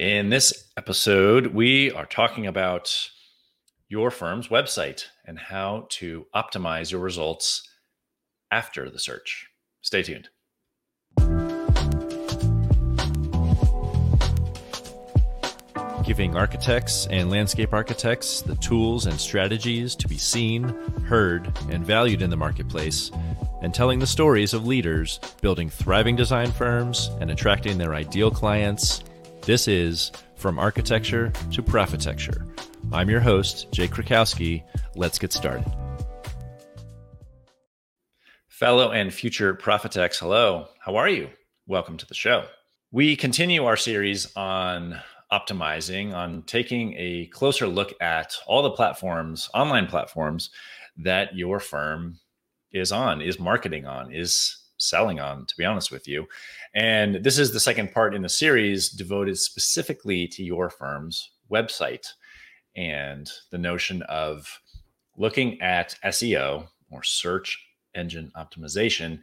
In this episode, we are talking about your firm's website and how to optimize your results after the search. Stay tuned. Giving architects and landscape architects the tools and strategies to be seen, heard, and valued in the marketplace, and telling the stories of leaders building thriving design firms and attracting their ideal clients this is From Architecture to Profitecture. I'm your host, Jake Krakowski. Let's get started. Fellow and future Profitex, hello. How are you? Welcome to the show. We continue our series on optimizing, on taking a closer look at all the platforms, online platforms that your firm is on, is marketing on, is selling on, to be honest with you. And this is the second part in the series devoted specifically to your firm's website and the notion of looking at SEO or search engine optimization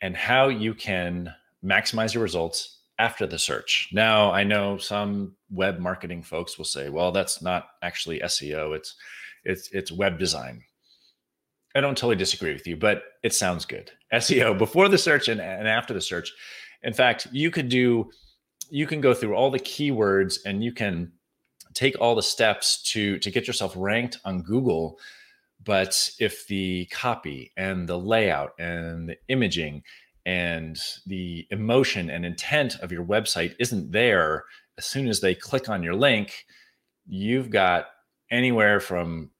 and how you can maximize your results after the search. Now, I know some web marketing folks will say, well, that's not actually SEO, it's it's it's web design. I don't totally disagree with you, but it sounds good. SEO before the search and, and after the search. In fact, you could do, you can go through all the keywords and you can take all the steps to to get yourself ranked on Google. But if the copy and the layout and the imaging and the emotion and intent of your website isn't there as soon as they click on your link, you've got anywhere from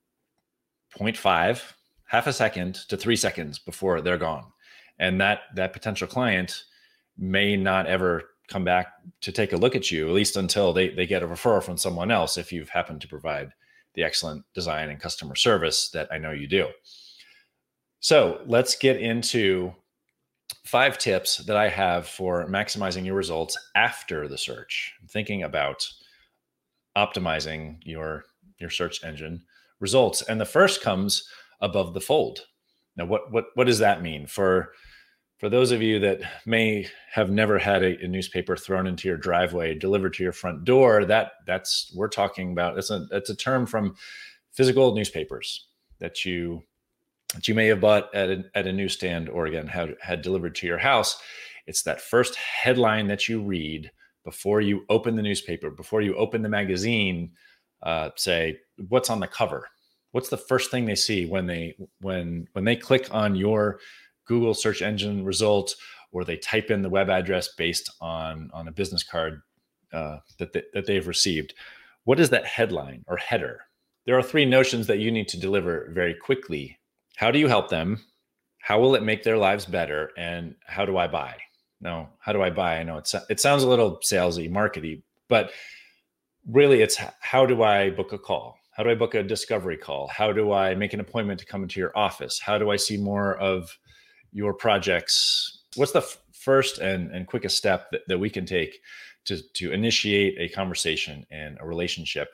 0.5 half a second to three seconds before they're gone. And that that potential client may not ever come back to take a look at you at least until they, they get a referral from someone else if you've happened to provide the excellent design and customer service that i know you do. So let's get into five tips that i have for maximizing your results after the search. I'm thinking about optimizing your your search engine results. And the first comes above the fold. Now, what what what does that mean for for those of you that may have never had a, a, newspaper thrown into your driveway, delivered to your front door? That that's we're talking about. It's a it's a term from physical newspapers that you that you may have bought at a, at a newsstand or again had had delivered to your house. It's that first headline that you read before you open the newspaper, before you open the magazine. Uh, say what's on the cover what's the first thing they see when they when when they click on your Google search engine result or they type in the web address based on on a business card uh, that they, that they've received? What is that headline or header? There are three notions that you need to deliver very quickly. How do you help them? How will it make their lives better? And how do I buy? No, how do I buy? I know it's it sounds a little salesy, markety, but really it's how do I book a call? How do I book a discovery call? How do I make an appointment to come into your office? How do I see more of your projects? What's the f- first and, and quickest step that, that we can take to, to initiate a conversation and a relationship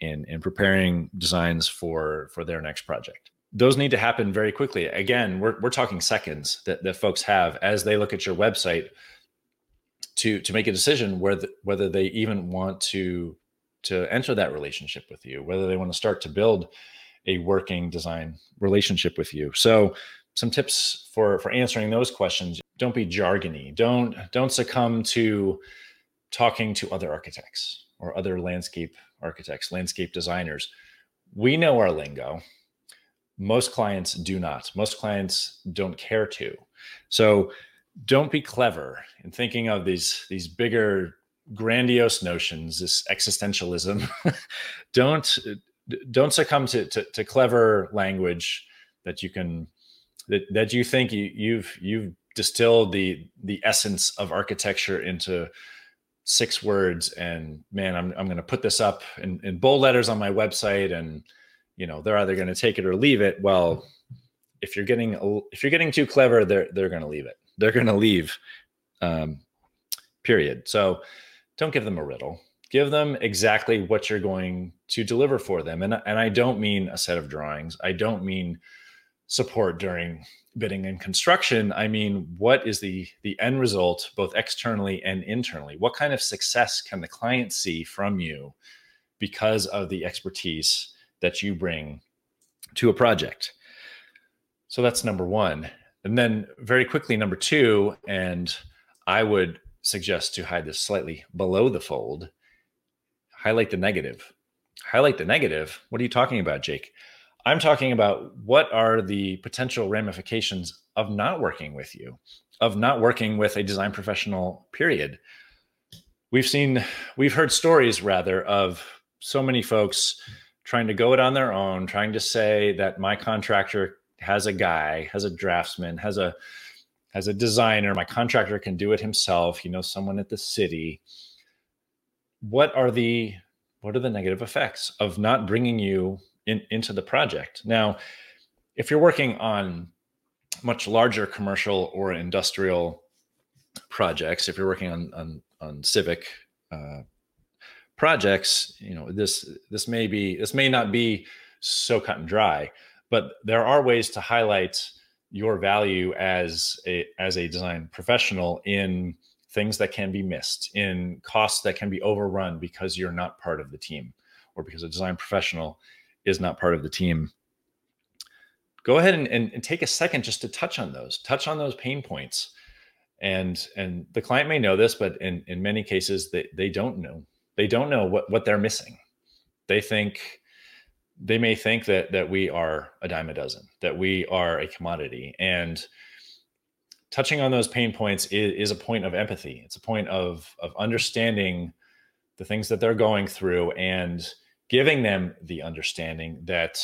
in, in preparing designs for, for their next project? Those need to happen very quickly. Again, we're, we're talking seconds that, that folks have as they look at your website to, to make a decision whether, whether they even want to to enter that relationship with you, whether they want to start to build a working design relationship with you. So some tips for for answering those questions. Don't be jargony. Don't don't succumb to talking to other architects or other landscape architects landscape designers. We know our lingo. Most clients do not. Most clients don't care to. So don't be clever in thinking of these these bigger grandiose notions, this existentialism. don't don't succumb to, to, to clever language that you can that, that you think you, you've you've distilled the the essence of architecture into six words and man i'm, I'm going to put this up in, in bold letters on my website and you know they're either going to take it or leave it well if you're getting if you're getting too clever they're they're going to leave it they're going to leave um, period so don't give them a riddle. Give them exactly what you're going to deliver for them. And, and i don't mean a set of drawings. I don't mean support during bidding and construction. I mean what is the the end result both externally and internally? What kind of success can the client see from you because of the expertise that you bring to a project? So that's number 1 and then very quickly number 2 and i would suggest to hide this slightly below the fold. Highlight the negative. Highlight the negative? What are you talking about jake? I'm talking about what are the potential ramifications of not working with you, of not working with a design professional, period. We've seen, we've heard stories rather of so many folks trying to go it on their own, trying to say that my contractor has a guy, has a draftsman, has a has a designer, my contractor can do it himself, You know, someone at the city. What are the what are the negative effects of not bringing you in, into the project. Now, if you're working on much larger commercial or industrial projects, if you're working on on, on civic uh, projects, you know this this may be this may not be so cut and dry, but there are ways to highlight your value as a as a design professional in things that can be missed, in costs that can be overrun because you're not part of the team or because a design professional is not part of the team. Go ahead and, and, and, take a second just to touch on those touch on those pain points. And and the client may know this but in in many cases they, they don't know. They don't know what what they're missing. They think they may think that that we are a dime a dozen that we are a commodity and touching on those pain points is, is a point of empathy it's a point of of understanding the things that they're going through and giving them the understanding that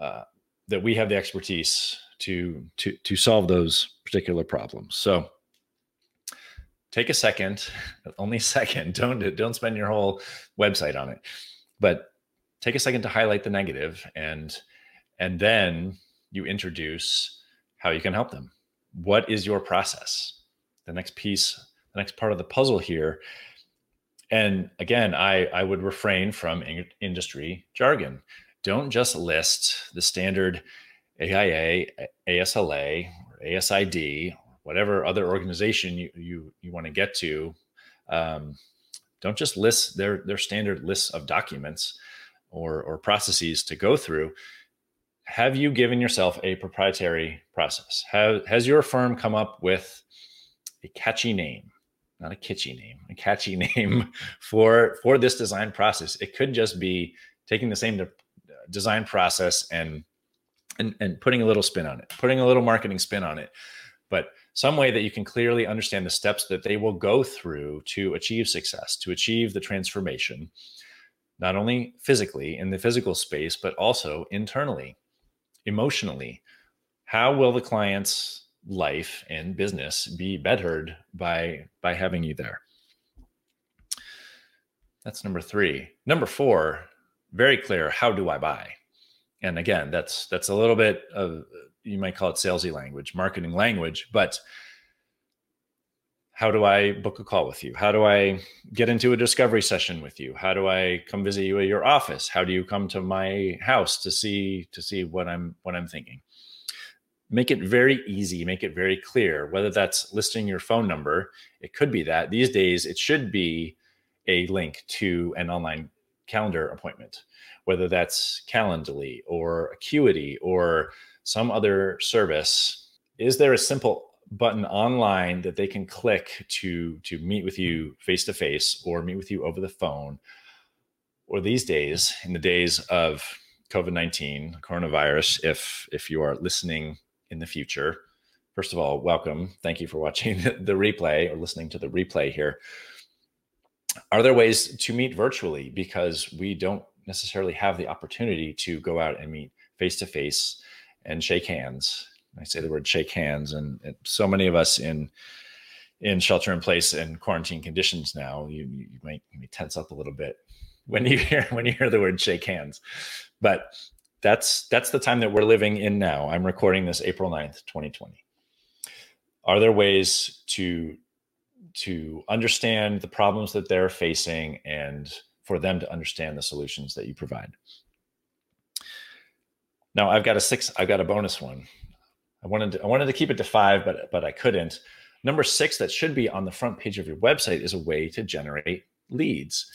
uh, that we have the expertise to to to solve those particular problems. So take a second, only a second. Don't don't spend your whole website on it, but take a second to highlight the negative and and then you introduce how you can help them. What is your process? The next piece, the next part of the puzzle here and again, I, I would refrain from in- industry jargon. Don't just list the standard AIA, ASLA, or ASID, whatever other organization you, you, you want to get to. Um, don't just list their, their standard lists of documents or, or processes to go through. Have you given yourself a proprietary process? Have, has your firm come up with a catchy name? not a kitschy name, a catchy name for for this design process. It could just be taking the same de- design process and and and putting a little spin on it, putting a little marketing spin on it, but some way that you can clearly understand the steps that they will go through to achieve success, to achieve the transformation, not only physically in the physical space, but also internally, emotionally. How will the clients life and business be bettered by by having you there? That's number three. Number four very clear how do i buy? And again that's that's a little bit of you might call it salesy language marketing language but how do i book a call with you how do i get into a discovery session with you how do i come visit you at your office how do you come to my house to see to see what i'm what i'm thinking make it very easy, make it very clear, whether that's listing your phone number, it could be that. These days, it should be a link to an online calendar appointment, whether that's Calendly or Acuity or some other service. Is there a simple button online that they can click to to meet with you face to face or meet with you over the phone? Or these days, in the days of COVID nineteen, coronavirus, if if you are listening in the future. First of all, welcome. Thank you for watching the replay or listening to the replay here. Are there ways to meet virtually because we don't necessarily have the opportunity to go out and meet face to face and shake hands? I say the word shake hands, and, so many of us in in shelter in place and quarantine conditions now, you, you might, you might tense up a little bit when you hear when you hear the word shake hands. But that's that's the time that we're living in now. I'm recording this April 9th, 2020. Are there ways to to understand the problems that they're facing and for them to understand the solutions that you provide? Now I've got a six. I've got a bonus one. I wanted to, I wanted to keep it to five, but but I couldn't. Number six that should be on the front page of your website is a way to generate leads.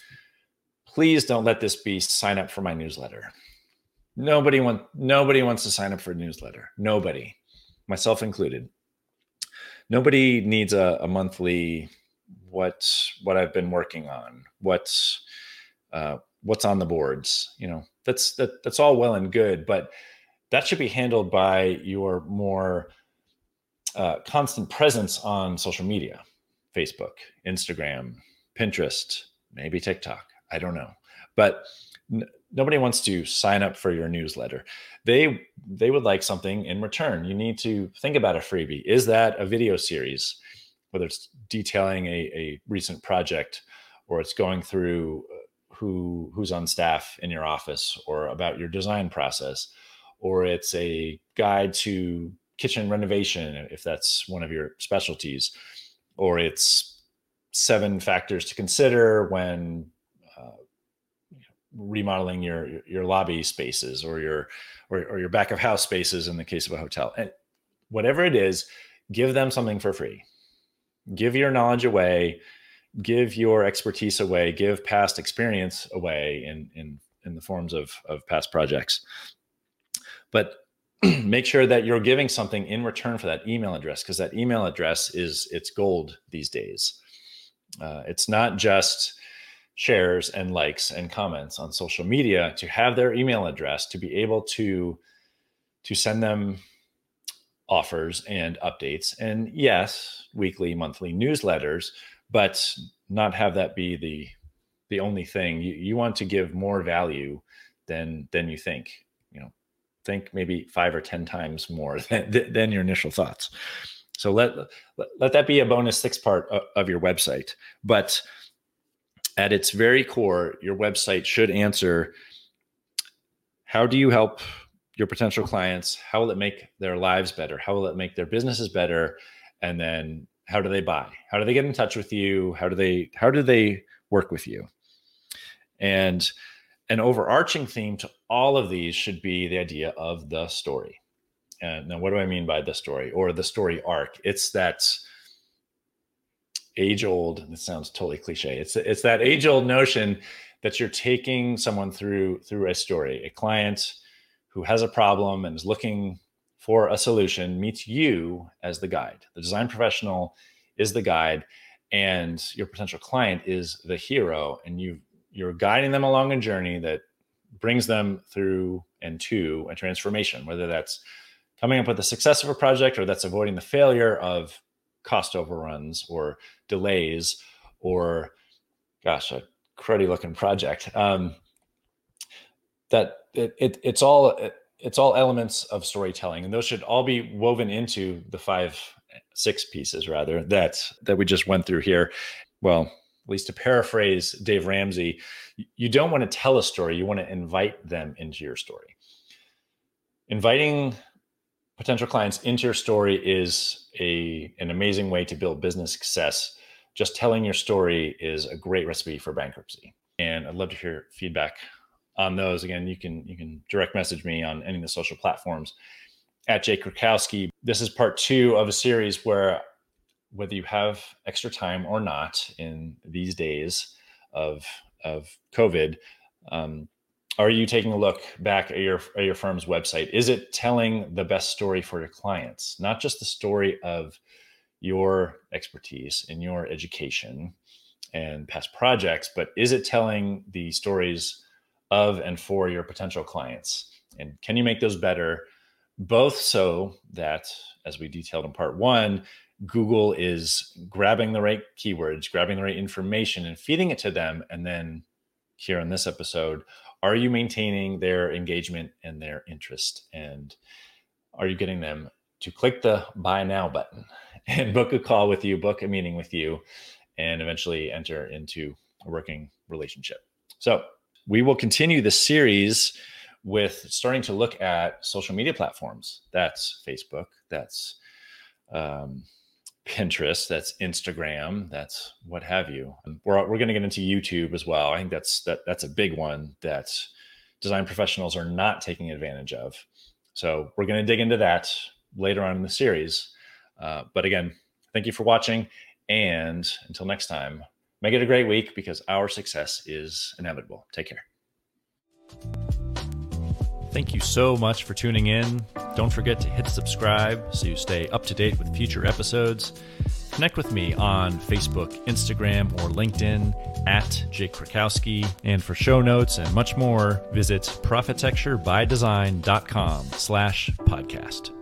Please don't let this be sign up for my newsletter. Nobody want nobody wants to sign up for a newsletter. Nobody, myself included. Nobody needs a, a monthly what what I've been working on, what's uh, what's on the boards. You know, that's that that's all well and good, but that should be handled by your more uh, constant presence on social media, Facebook, Instagram, Pinterest, maybe TikTok. I don't know, but n- nobody wants to sign up for your newsletter. They they would like something in return. You need to think about a freebie. Is that a video series? whether it's detailing a, a recent project or it's going through uh, who who's on staff in your office or about your design process or it's a guide to kitchen renovation if that's one of your specialties or it's seven factors to consider when uh, remodeling your your lobby spaces or your or, or your back of house spaces in the case of a hotel. And whatever it is give them something for free. Give your knowledge away. Give your expertise away. Give past experience away in in in the forms of of past projects but make sure that you're giving something in return for that email address because that email address is it's gold these days. Uh, it's not just shares and likes and comments on social media. To have their email address to be able to to send them offers and updates and yes weekly monthly newsletters but not have that be the the only thing. You, you want to give more value than than you think think maybe five or ten times more than, than your initial thoughts. So let, let let that be a bonus six part of, of your website. But at its very core your website should answer how do you help your potential clients? How will it make their lives better? How will it make their businesses better? And then how do they buy? How do they get in touch with you? How do they how do they work with you? And an overarching theme to all of these should be the idea of the story. And now what do i mean by the story or the story arc? It's that age old it sounds totally cliche it's it's that age old notion that you're taking someone through through a story. A client who has a problem and is looking for a solution meets you as the guide. The design professional is the guide, and your potential client is the hero, and you you're guiding them along a journey that brings them through and to a transformation, whether that's coming up with the success of a project or that's avoiding the failure of cost overruns or delays or gosh, a cruddy looking project. Um, that it, it it's all it, it's all elements of storytelling and those should all be woven into the five six pieces rather that that we just went through here well at least to paraphrase dave ramsey you don't want to tell a story you want to invite them into your story. Inviting potential clients into your story is a an amazing way to build business success. Just telling your story is a great recipe for bankruptcy and i'd love to hear feedback on those, again, you can you can direct message me on any of the social platforms. At Jake Krakowski. This is part two of a series where whether you have extra time or not in these days of of COVID, um, are you taking a look back at your at your firm's website? Is it telling the best story for your clients, not just the story of your expertise and your education and past projects, but is it telling the stories of and for your potential clients? And can you make those better? Both so that, as we detailed in part one, Google is grabbing the right keywords, grabbing the right information, and feeding it to them. And then here in this episode, are you maintaining their engagement and their interest? And are you getting them to click the buy now button and book a call with you, book a meeting with you, and eventually enter into a working relationship? So, we will continue the series with starting to look at social media platforms. That's Facebook, that's um, Pinterest, that's Instagram, that's what have you. We're, we're going to get into YouTube as well. I think that's that that's a big one that design professionals are not taking advantage of. So we're going to dig into that later on in the series. Uh, but again, thank you for watching. And until next time, make it a great week because our success is inevitable. Take care. Thank you so much for tuning in. Don't forget to hit subscribe so you stay up to date with future episodes. Connect with me on Facebook, Instagram, or LinkedIn at Jake Krakowski. And for show notes and much more, visit profitecturebydesign.com slash podcast.